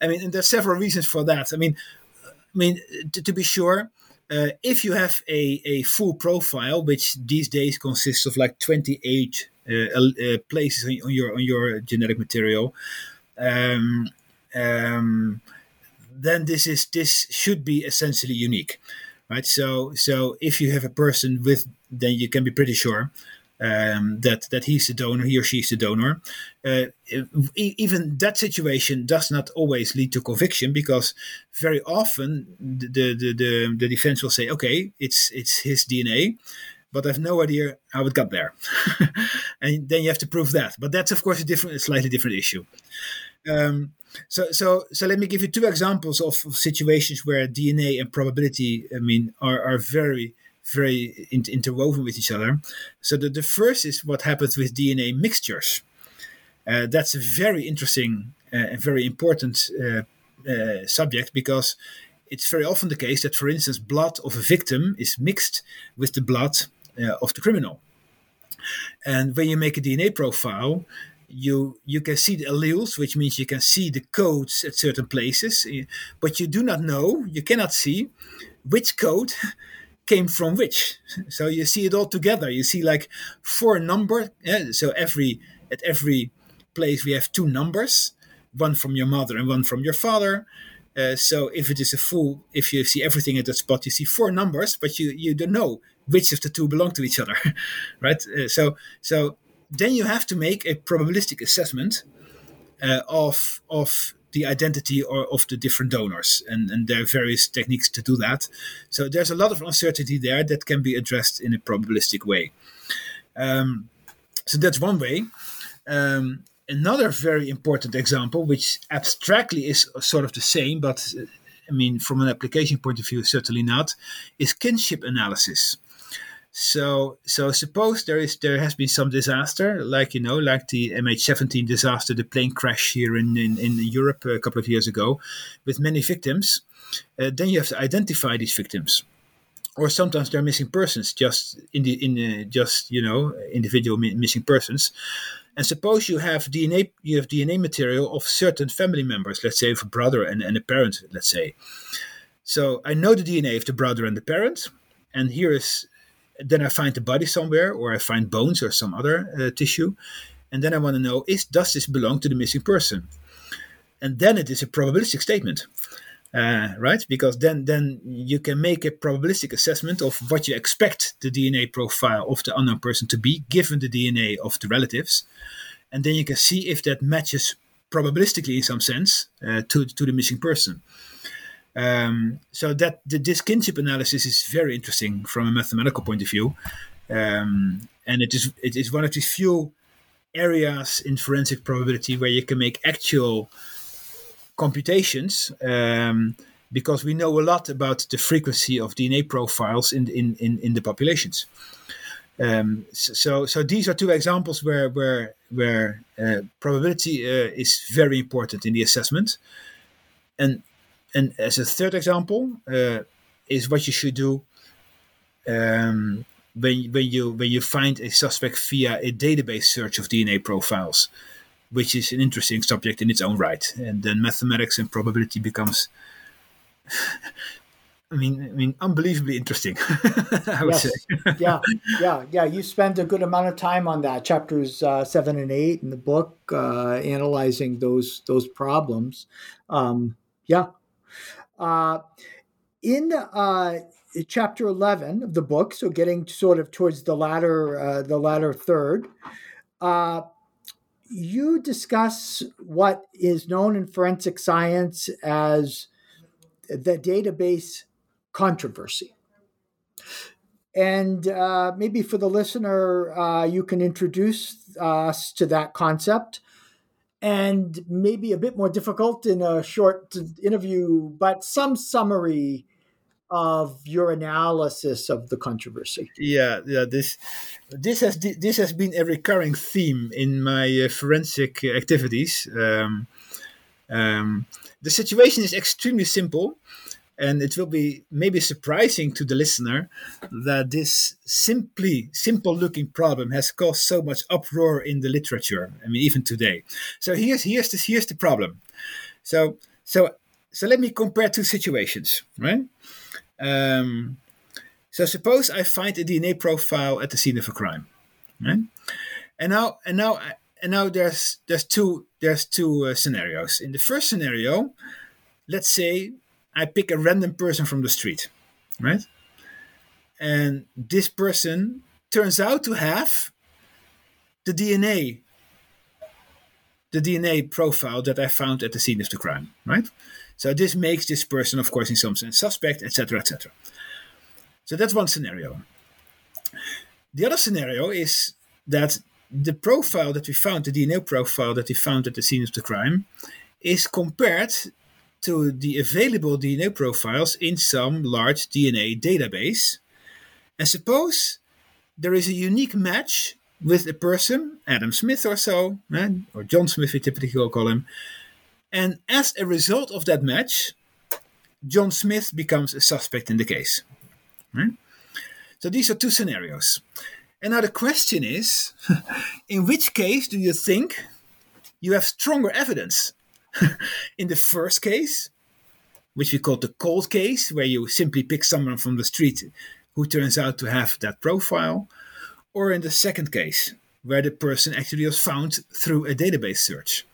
I mean, and there's several reasons for that. I mean, I mean, to, to be sure, uh, if you have a, a full profile, which these days consists of like 28 uh, uh, places on, your on your genetic material, um, um, then this is this should be essentially unique, right? So so if you have a person with, then you can be pretty sure um, that that he's the donor, he or she is the donor. Uh, even that situation does not always lead to conviction because very often the, the the the defense will say, okay, it's it's his DNA, but I've no idea how it got there, [LAUGHS] and then you have to prove that. But that's of course a different, a slightly different issue. Um, so, so, so let me give you two examples of, of, situations where DNA and probability, I mean, are, are very very in- interwoven with each other. So the, the first is what happens with DNA mixtures. Uh, that's a very interesting uh, and very important uh, uh, subject because it's very often the case that, for instance, blood of a victim is mixed with the blood uh, of the criminal. And when you make a DNA profile, you you can see the alleles, which means you can see the codes at certain places, but you do not know, you cannot see which code [LAUGHS] came from which. [LAUGHS] So you see it all together. You see like four number. Yeah? So every at every place we have two numbers, one from your mother and one from your father. Uh, so if it is a full, if you see everything at that spot, you see four numbers, but you you don't know which of the two belong to each other, [LAUGHS] right? Uh, so so then you have to make a probabilistic assessment uh, of of the identity or of the different donors. And, and there are various techniques to do that. So there's a lot of uncertainty there that can be addressed in a probabilistic way. Um, so that's one way. Um, another very important example which abstractly is sort of the same but uh, i mean from an application point of view certainly not is kinship analysis so so suppose there is there has been some disaster, like you know, like the MH17 disaster, the plane crash here in, in, in Europe a couple of years ago, with many victims. Uh, then you have to identify these victims, or sometimes they're missing persons, just in the in the, just you know individual mi- missing persons. And suppose you have DNA, you have DNA material of certain family members, let's say of a brother and, and a parent, let's say. So I know the DNA of the brother and the parent, and here is then I find the body somewhere, or I find bones or some other uh, tissue, and then I want to know: is does this belong to the missing person? And then it is a probabilistic statement, uh, right? Because then then you can make a probabilistic assessment of what you expect the DNA profile of the unknown person to be, given the DNA of the relatives, and then you can see if that matches probabilistically in some sense uh, to to the missing person. Um, so that the, this kinship analysis is very interesting from a mathematical point of view, um, and it is it is one of the few areas in forensic probability where you can make actual computations um, because we know a lot about the frequency of DNA profiles in in in, in the populations. Um, so so these are two examples where where where uh, probability uh, is very important in the assessment, and and as a third example uh, is what you should do um, when when you when you find a suspect via a database search of DNA profiles, which is an interesting subject in its own right. And then mathematics and probability becomes. [LAUGHS] I mean, I mean, unbelievably interesting. [LAUGHS] I would yes. say. yeah, yeah, yeah. You spend a good amount of time on that, chapters uh, seven and eight in the book, uh, analyzing those those problems. Um, yeah, uh, in uh, chapter 11 of the book, so getting sort of towards the latter, uh, the latter third, uh, you discuss what is known in forensic science as the database controversy. And uh, maybe for the listener, uh, you can introduce us to that concept and maybe a bit more difficult in a short interview, but some summary of your analysis of the controversy. Yeah, yeah. This this has this has been a recurring theme in my uh, forensic activities. Um, um, the situation is extremely simple, and it will be maybe surprising to the listener that this simply simple looking problem has caused so much uproar in the literature. I mean, even today. So here's here's the here's the problem. So so so let me compare two situations, right? Um, so suppose I find a DNA profile at the scene of a crime, right? And now and now and now there's there's two there's two uh, scenarios. In the first scenario, let's say I pick a random person from the street, right? And this person turns out to have the DNA the DNA profile that I found at the scene of the crime, right? So this makes this person, of course, in some sense suspect, etc., etc. So that's one scenario. The other scenario is that the profile that we found, the DNA profile that we found at the scene of the crime, is compared to the available DNA profiles in some large DNA database. And suppose there is a unique match with a person, Adam Smith or so, eh, or John Smith, we typically call him. And as a result of that match, John Smith becomes a suspect in the case. Right? So these are two scenarios. And now the question is [LAUGHS] in which case do you think you have stronger evidence? [LAUGHS] in the first case, which we call the cold case, where you simply pick someone from the street who turns out to have that profile, or in the second case, where the person actually was found through a database search.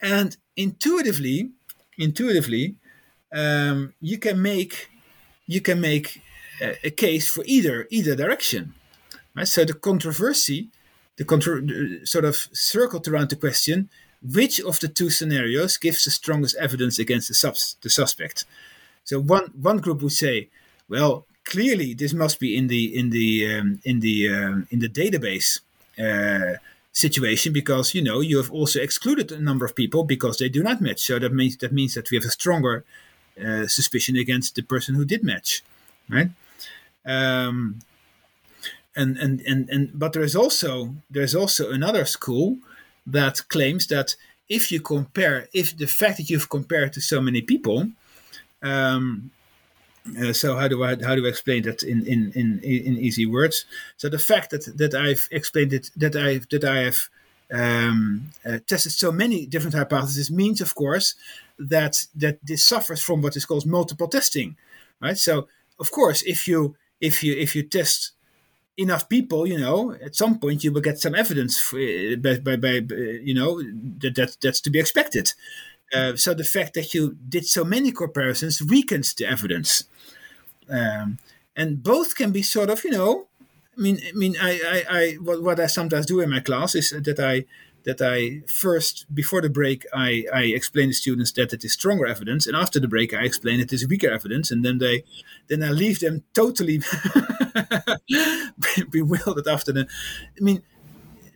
And intuitively, intuitively, um, you can make you can make a, a, case for either either direction. Right? So the controversy, the contra- sort of circled around the question: which of the two scenarios gives the strongest evidence against the, subs- the suspect? So one one group would say, well, clearly this must be in the in the um, in the um, in the database uh, situation because you know you have also excluded a number of people because they do not match. So that means that means that we have a stronger uh, suspicion against the person who did match, right? Um, and, and and and but there is also there is also another school that claims that if you compare if the fact that you've compared to so many people um, uh, so how do I how do I explain that in, in, in, in easy words? So the fact that, that I've explained it that I that I have um, uh, tested so many different hypotheses means, of course, that that this suffers from what is called multiple testing, right? So of course, if you if you if you test enough people, you know, at some point you will get some evidence for, by, by, by you know that, that that's to be expected. Uh, so the fact that you did so many comparisons weakens the evidence, um, and both can be sort of, you know, I mean, I mean, I, I, I what, what I sometimes do in my class is that I that I first before the break I, I explain to students that it is stronger evidence, and after the break I explain it is weaker evidence, and then they then I leave them totally [LAUGHS] bewildered after the. I mean,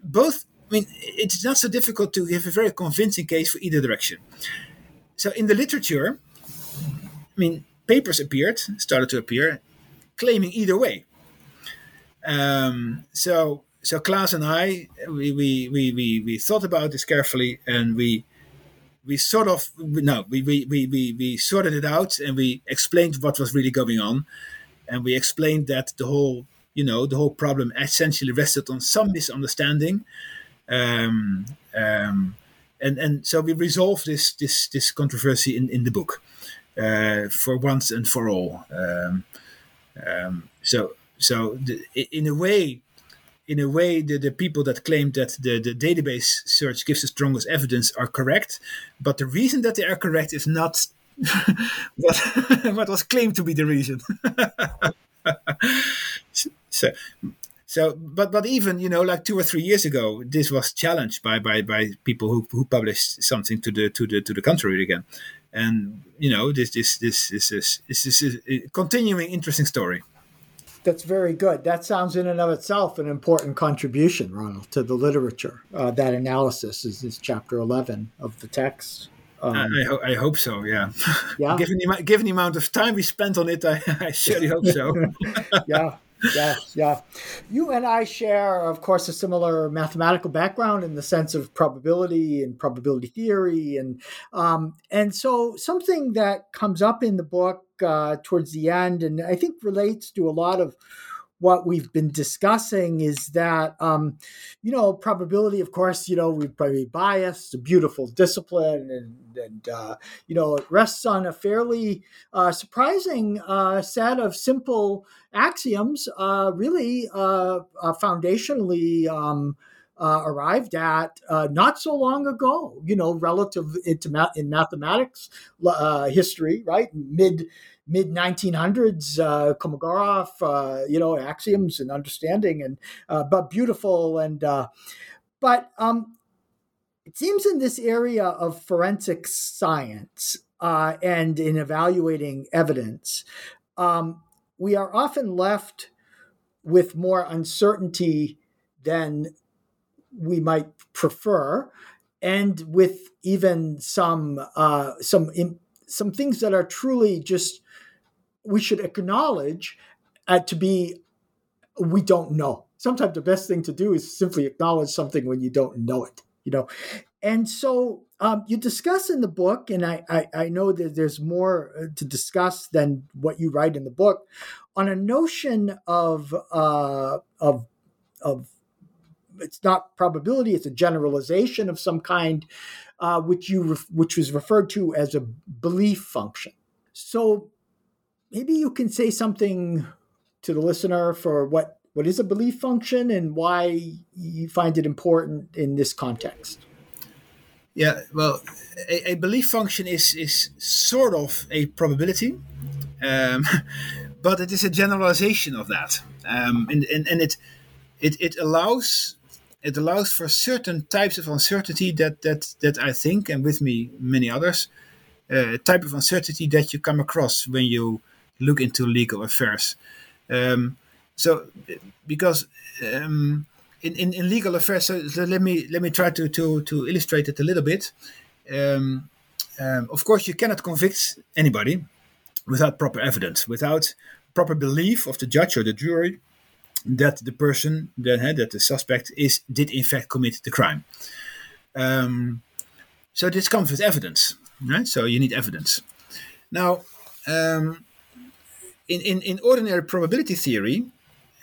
both I mean, it's not so difficult to give a very convincing case for either direction. So in the literature, I mean, papers appeared, started to appear, claiming either way. Um, so so Klaas and I, we, we, we, we, we thought about this carefully and we we sort of no we, we, we, we, we sorted it out and we explained what was really going on and we explained that the whole you know the whole problem essentially rested on some misunderstanding um, um, and and so we resolved this this this controversy in, in the book uh, for once and for all. Um, um, so so the, in a way, in a way, the, the people that claim that the, the database search gives the strongest evidence are correct, but the reason that they are correct is not [LAUGHS] what [LAUGHS] what was claimed to be the reason. [LAUGHS] so so, but but even you know, like two or three years ago, this was challenged by by, by people who, who published something to the to the to the contrary again, and you know, this this this this is this is a continuing interesting story. That's very good. That sounds in and of itself an important contribution, Ronald, to the literature. Uh, that analysis is, is chapter eleven of the text. Um, I, I, ho- I, hope so. Yeah. Yeah. [LAUGHS] given the given the amount of time we spent on it, I, [LAUGHS] I surely hope so. [LAUGHS] yeah. Yeah, yeah. You and I share, of course, a similar mathematical background in the sense of probability and probability theory, and um, and so something that comes up in the book uh, towards the end, and I think relates to a lot of what we've been discussing is that um, you know probability of course you know we probably biased a beautiful discipline and, and uh, you know it rests on a fairly uh, surprising uh, set of simple axioms uh, really uh, uh, foundationally um, arrived at not so long ago you know relative ma- in mathematics history right? Mid mid 1900s uh, Kolmogorov, uh, you know, axioms and understanding, and uh, but beautiful and uh, but um, it seems in this area of forensic science uh, and in evaluating evidence, um, we are often left with more uncertainty than we might prefer, and with even some uh, some some things that are truly just we should acknowledge uh, to be we don't know. Sometimes the best thing to do is simply acknowledge something when you don't know it. You know, and so um, you discuss in the book, and I, I, I know that there's more uh, to discuss than what you write in the book, on a notion of uh, of of it's not probability; it's a generalization of some kind, uh, which you which was referred to as a belief function. So maybe you can say something to the listener for what what is a belief function and why you find it important in this context. Yeah, well, a, a belief function is is sort of a probability, um, [LAUGHS] but it is a generalization of that, um, and, and and it it it allows it allows for certain types of uncertainty that that that I think, and with me many others, uh, type of uncertainty that you come across when you look into legal affairs. Um, so, because um, in, in, in, legal affairs, so, so, let me let me try to to, to illustrate it a little bit. Um, um of course, you cannot convict anybody without proper evidence, without proper belief of the judge or the jury that the person that uh, that the suspect is did in fact commit the crime. Um, so this comes with evidence, right? So you need evidence. Now, um, in, in, in ordinary probability theory,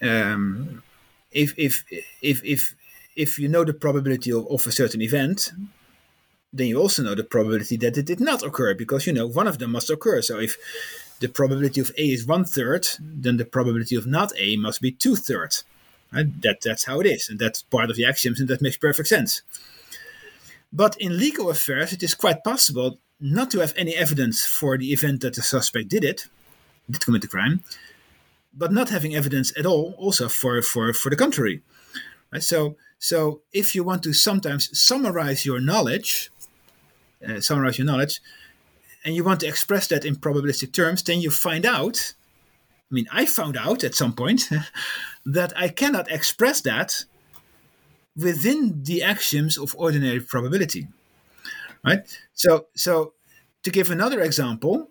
um, if, if, if, if, if you know the probability of, of a certain event, then you also know the probability that it did not occur because you know one of them must occur. So if the probability of A is one third, then the probability of not A must be two thirds. That that's how it is, and that's part of the axioms, and that makes perfect sense. But in legal affairs, it is quite possible not to have any evidence for the event that the suspect did it, did commit the crime, but not having evidence at all also for for for the contrary. Right? So so if you want to sometimes summarize your knowledge, uh, summarize your knowledge, and you want to express that in probabilistic terms, then you find out. I mean, I found out at some point [LAUGHS] that I cannot express that within the axioms of ordinary probability. Right. So so to give another example,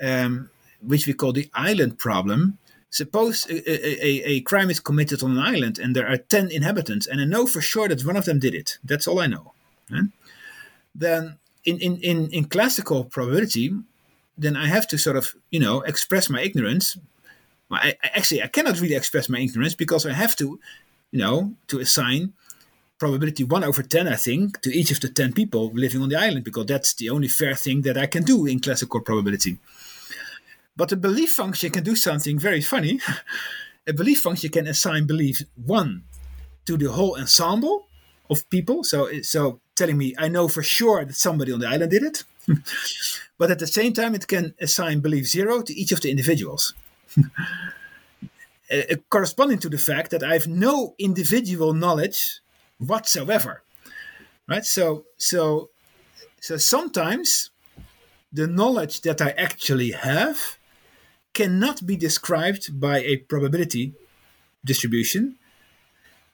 um, which we call the island problem. Suppose a, a, a, crime is committed on an island and there are 10 inhabitants, and I know for sure that one of them did it. That's all I know. Then, in, in, in, in classical probability, then I have to sort of, you know, express my ignorance. I, I, actually, I cannot really express my ignorance because I have to, you know, to assign probability 1 over 10, I think, to each of the 10 people living on the island because that's the only fair thing that I can do in classical probability. But a belief function can do something very funny. [LAUGHS] a belief function can assign belief one to the whole ensemble of people. So, so telling me I know for sure that somebody on the island did it. [LAUGHS] but at the same time, it can assign belief zero to each of the individuals. [LAUGHS] uh, corresponding to the fact that I have no individual knowledge whatsoever. Right? So, so, so sometimes the knowledge that I actually have cannot be described by a probability distribution,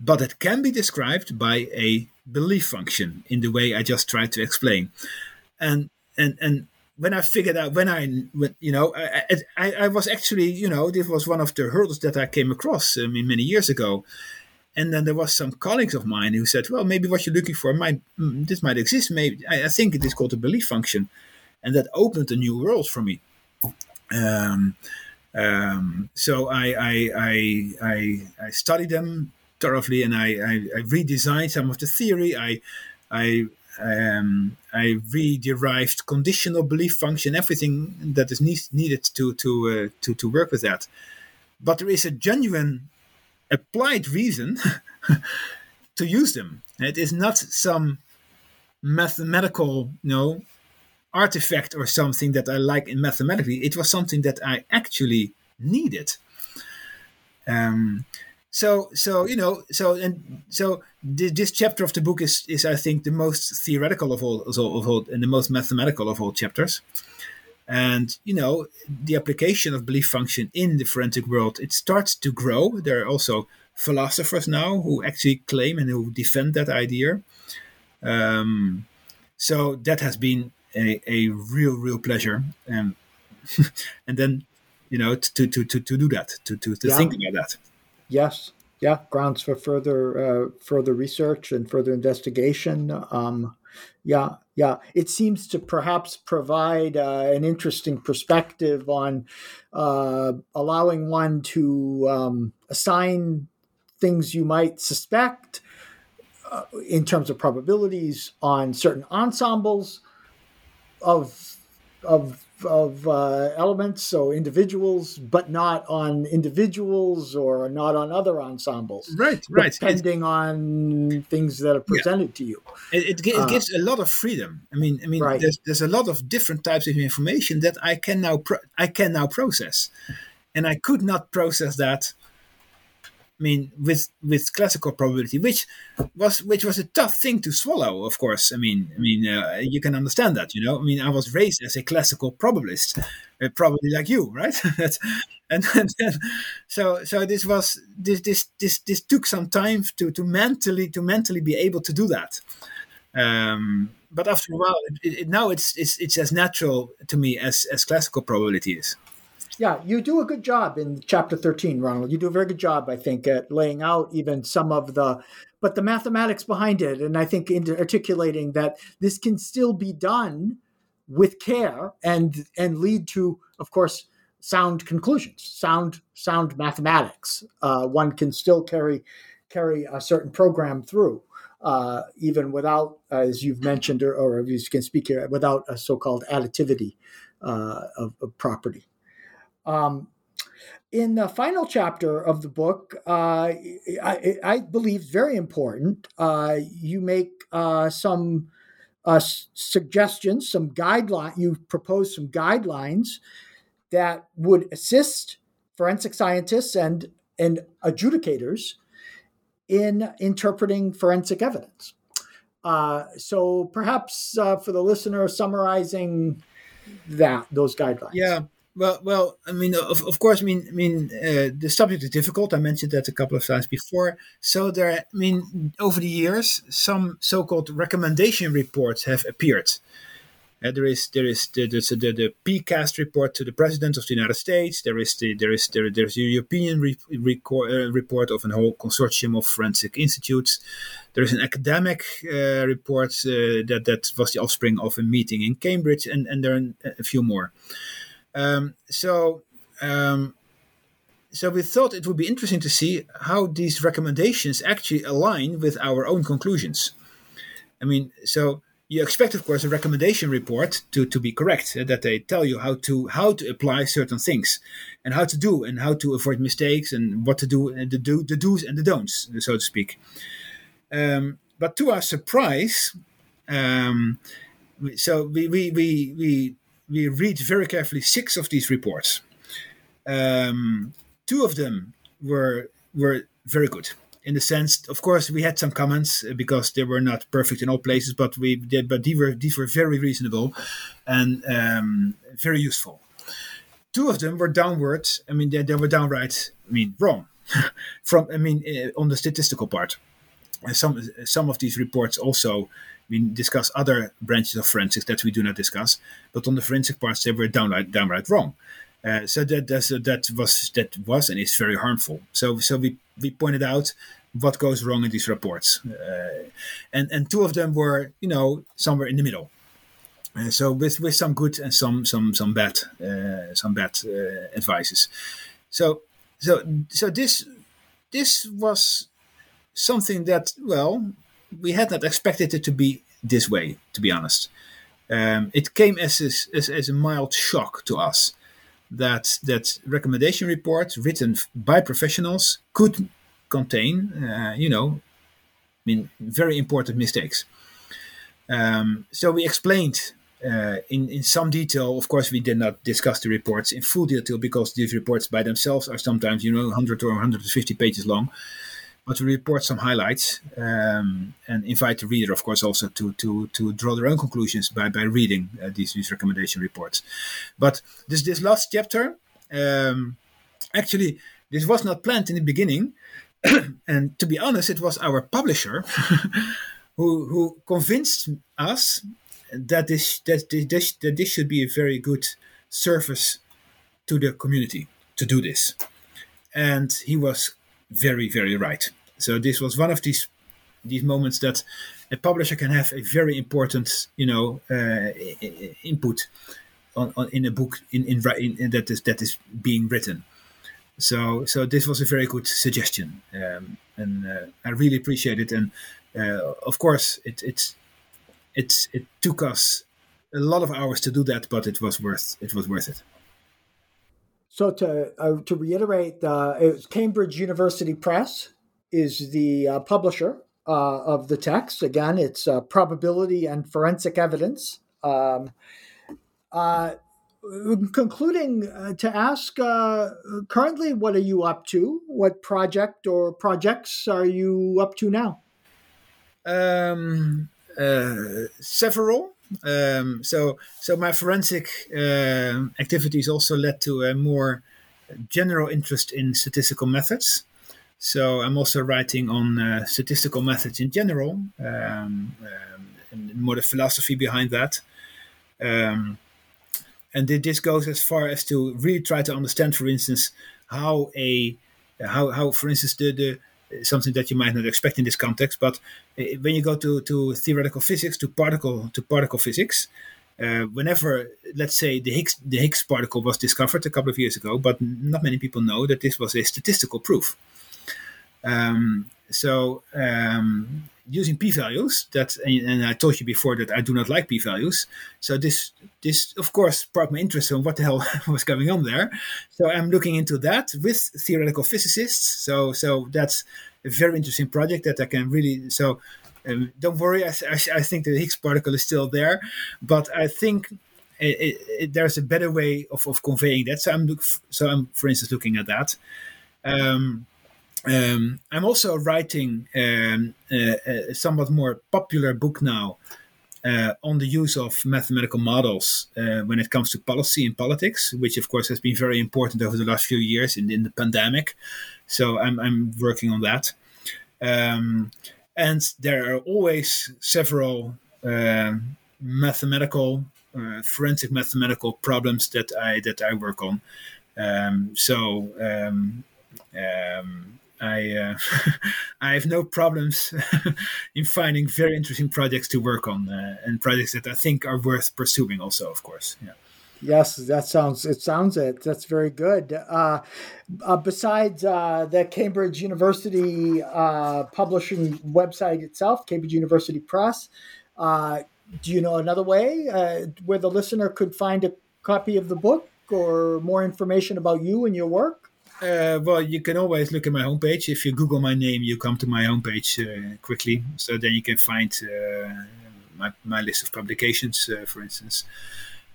but it can be described by a belief function in the way I just tried to explain. And and and when I figured out when I when, you know I, I, I was actually you know this was one of the hurdles that I came across I mean many years ago, and then there was some colleagues of mine who said, well maybe what you're looking for might mm, this might exist maybe I, I think it is called a belief function, and that opened a new world for me. Um, um, so I, I, I, I, I studied them thoroughly and I, I, I, redesigned some of the theory. I, I, um, I re-derived conditional belief function, everything that is ne- needed to to, uh, to to work with that. But there is a genuine applied reason [LAUGHS] to use them. It is not some mathematical, you know, artifact or something that I like in mathematically. It was something that I actually needed. Um, so so you know so and so this, this, chapter of the book is is I think the most theoretical of all, of all and the most mathematical of all chapters. And you know the application of belief function in the forensic world it starts to grow. There are also philosophers now who actually claim and who defend that idea. Um, so that has been a, a real, real pleasure. And [LAUGHS] and then, you know, to to to, to do that, to to, to yeah. think about that. Yes. Yeah, grounds for further uh, further research and further investigation. Um, yeah, yeah, it seems to perhaps provide uh, an interesting perspective on uh, allowing one to um, assign things you might suspect uh, in terms of probabilities on certain ensembles of of of uh, elements, so individuals, but not on individuals or not on other ensembles. Right, right. Depending it's, on things that are presented yeah. to you. It, it, it uh, gives a lot of freedom. I mean, I mean, right. there's, there's a lot of different types of information that I can now pro- I can now process, and I could not process that I mean, with with classical probability, which was which was a tough thing to swallow. Of course, I mean, I mean, uh, you can understand that. You know, I mean, I was raised as a classical probabilist, uh, probably like you, right? [LAUGHS] and, and then, so so this was this this this this took some time to to mentally to mentally be able to do that. Um, but after a while, it, it, now it's, it's it's as natural to me as as classical probability is. Yeah, you do a good job in chapter 13, Ronald. You do a very good job, I think, at laying out even some of the, but the mathematics behind it. And I think in articulating that this can still be done with care and and lead to, of course, sound conclusions, sound sound mathematics. Uh, one can still carry carry a certain program through, uh, even without, as you've mentioned, or, or you can speak here, without a so-called additivity uh, of, of property. Um, in the final chapter of the book, uh, I, I, believe very important. Uh, you make uh, some uh, suggestions, some guideline. You propose some guidelines that would assist forensic scientists and and adjudicators in interpreting forensic evidence. Uh, so perhaps uh, for the listener, summarizing that those guidelines. Yeah. Well, well, I mean, of, of course, I mean, I mean, uh, the subject is difficult. I mentioned that a couple of times before. So there, I mean, over the years, some so-called recommendation reports have appeared. Uh, there is there is the, the, the, the PCAST report to the President of the United States. There is the there is there, there's a European re, uh, report of a whole consortium of forensic institutes. There is an academic uh, report uh, that that was the offspring of a meeting in Cambridge, and and there are a few more. Um, so, um, so we thought it would be interesting to see how these recommendations actually align with our own conclusions. I mean, so you expect, of course, a recommendation report to, to be correct, uh, that they tell you how to how to apply certain things, and how to do, and how to avoid mistakes, and what to do, and the do the do's and the don'ts, so to speak. Um, but to our surprise, um, so we we we we we read very carefully six of these reports. Um, two of them were were very good in the sense, of course, we had some comments uh, because they were not perfect in all places, but we did, but these were these were very reasonable and um, very useful. Two of them were downward. I mean, they, they were downright. I mean, wrong. [LAUGHS] From I mean, uh, on the statistical part. Some some of these reports also we discuss other branches of forensics that we do not discuss, but on the forensic parts they were downright downright wrong. Uh, so that that was that was and is very harmful. So so we we pointed out what goes wrong in these reports, uh, and and two of them were you know somewhere in the middle. Uh, so with with some good and some some some bad uh, some bad uh, advices. So so so this this was something that well we had not expected it to be this way. To be honest, um, it came as a, as, as a mild shock to us that that recommendation report written by professionals could contain, uh, you know, I mean, very important mistakes. Um, so we explained uh, in in some detail. Of course, we did not discuss the reports in full detail because these reports by themselves are sometimes, you know, 100 or 150 pages long but we report some highlights um, and invite the reader, of course, also to to to draw their own conclusions by by reading uh, these these recommendation reports. But this this last chapter, um, actually, this was not planned in the beginning, [CLEARS THROAT] and to be honest, it was our publisher [LAUGHS] who who convinced us that this that this that this should be a very good service to the community to do this, and he was very, very right. So this was one of these these moments that a publisher can have a very important, you know, uh, input on, on, in a book in, in, in, that is that is being written. So so this was a very good suggestion, um, and uh, I really appreciate it. And uh, of course, it it's it it took us a lot of hours to do that, but it was worth it was worth it. So to uh, to reiterate, uh, it was Cambridge University Press is the uh, publisher uh, of the text. Again, it's uh, probability and forensic evidence. Um, uh, concluding to ask, currently, what are you up to? What project or projects are you up to now? Um, several. Um, so, so my forensic uh, activities also led to a more general interest in statistical methods. So I'm also writing on uh, statistical methods in general, um, um, and more the philosophy behind that. Um, and this goes as far as to really try to understand, for instance, how a how, how for instance the, the something that you might not expect in this context. But eh, when you go to, to theoretical physics, to particle to particle physics, uh, whenever let's say the Higgs the Higgs particle was discovered a couple of years ago, but not many people know that this was a statistical proof. Um, so um, using p-values that and, I told you before that I do not like p-values. So this this of course sparked my interest on what the hell [LAUGHS] was going on there. So I'm looking into that with theoretical physicists. So so that's a very interesting project that I can really so. Um, don't worry, I, I, I, think the Higgs particle is still there, but I think it, it, it, there's a better way of, of conveying that. So I'm look, so I'm for instance looking at that. Um, um, I'm also writing um, a, a, somewhat more popular book now uh, on the use of mathematical models uh, when it comes to policy and politics, which of course has been very important over the last few years in, in the pandemic. So I'm, I'm working on that. Um, and there are always several um, mathematical, uh, forensic mathematical problems that I that I work on. Um, so um, um, I uh, [LAUGHS] I have no problems [LAUGHS] in finding very interesting projects to work on uh, and projects that I think are worth pursuing. Also, of course, yeah. Yes, that sounds it sounds it. That's very good. Uh, uh besides uh, the Cambridge University uh, publishing website itself, Cambridge University Press, do you know another way where the listener could find a copy of the book or more information about you and your work? Uh, well, you can always look at my homepage. If you Google my name, you come to my homepage uh, quickly. So then you can find uh, my, my list of publications, uh, for instance.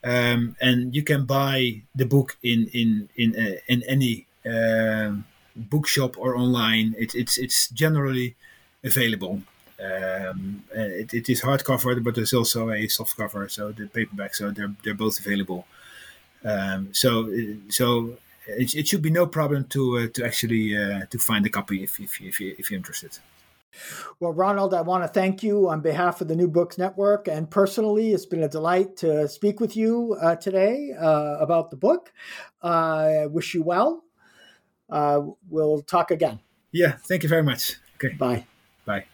Um, and you can buy the book in in in uh, in any um, bookshop or online. It, it's it's generally available. Um, it, it is hardcover, but there's also a softcover, so the paperback. So they're they're both available. Um, so so it, it should be no problem to uh, to actually uh, to find a copy if if, if, you, if you're interested. Well, Ronald, I want to thank you on behalf of the New Books Network. And personally, it's been a delight to speak with you uh, today uh, about the book. Uh, I wish you well. Uh, we'll talk again. Yeah, thank you very much. Okay. Bye. Bye.